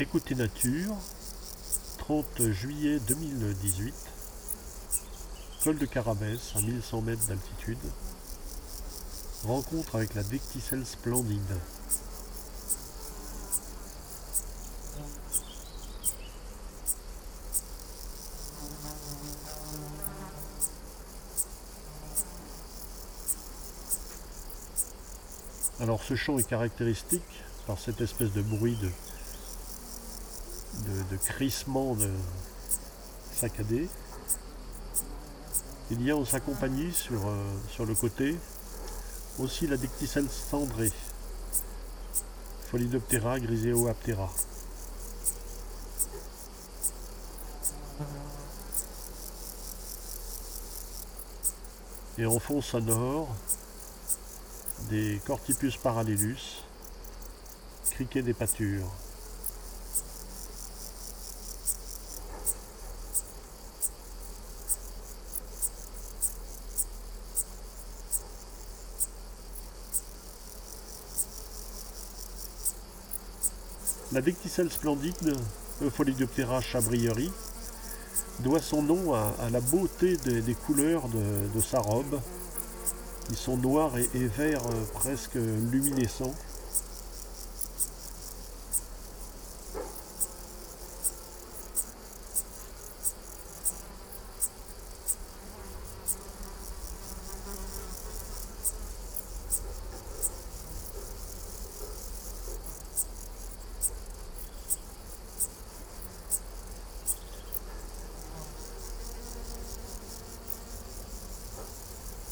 Écoutez Nature, 30 juillet 2018, col de Carabès à 1100 mètres d'altitude, rencontre avec la Decticelle splendide. Alors ce chant est caractéristique par cette espèce de bruit de, de, crissement de saccadé. Il y a en sa compagnie sur, euh, sur le côté aussi la dicticelle cendrée, Pholidoptera griseoaptera. Et en fond sonore, des Cortipus parallelus, criquet des pâtures. La Decticelle splendide, Eupholidoptera chabrieri, doit son nom à, la beauté des, couleurs de, sa robe, qui sont noirs et, et verts euh, presque luminescents.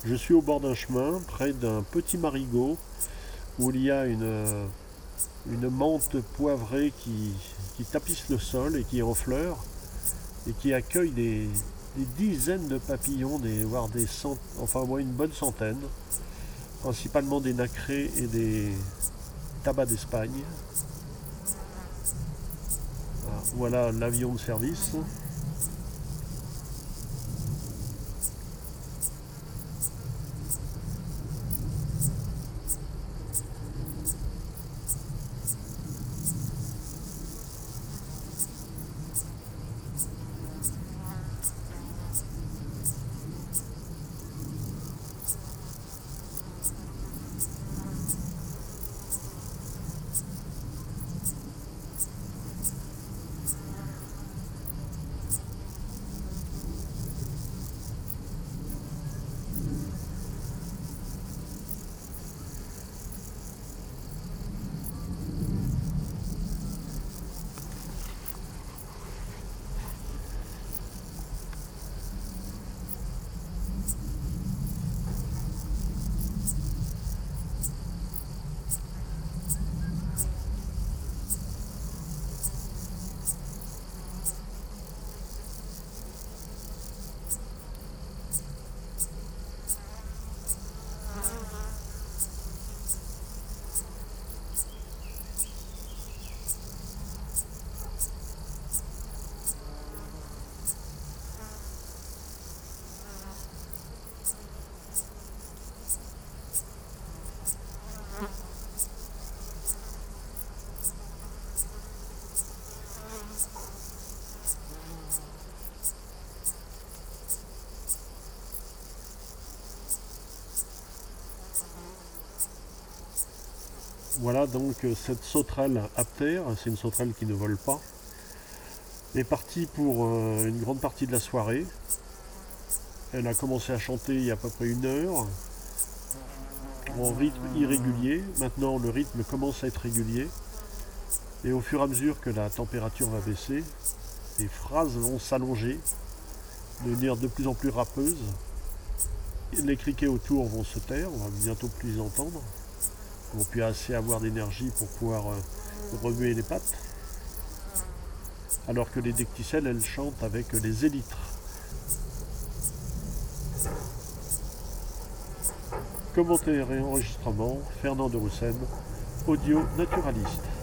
Je suis au bord d'un chemin, près d'un petit marigot, où il y a une, une menthe poivrée qui, tapisse le sol et qui est en fleurs, et qui accueille des, dizaines de papillons, des, voire des cent, enfin moi une bonne centaine, principalement des nacrés et des tabacs d'Espagne. Voilà l'avion de service. Voilà donc euh, cette sauterelle aptère, c'est une sauterelle qui ne vole pas, est partie pour euh, une grande partie de la soirée. Elle a commencé à chanter il y a à peu près une heure, en rythme irrégulier. Maintenant le rythme commence à être régulier. Et au fur et à mesure que la température va baisser, les phrases vont s'allonger, devenir de plus en plus râpeuses. Les criquets autour vont se taire, on va bientôt plus les entendre pour plus assez avoir d'énergie pour pouvoir euh, remuer les pattes. Alors que les decticelles, elles chantent avec les élytres. Commentaire et enregistrement, Fernand de Roussen, audio naturaliste.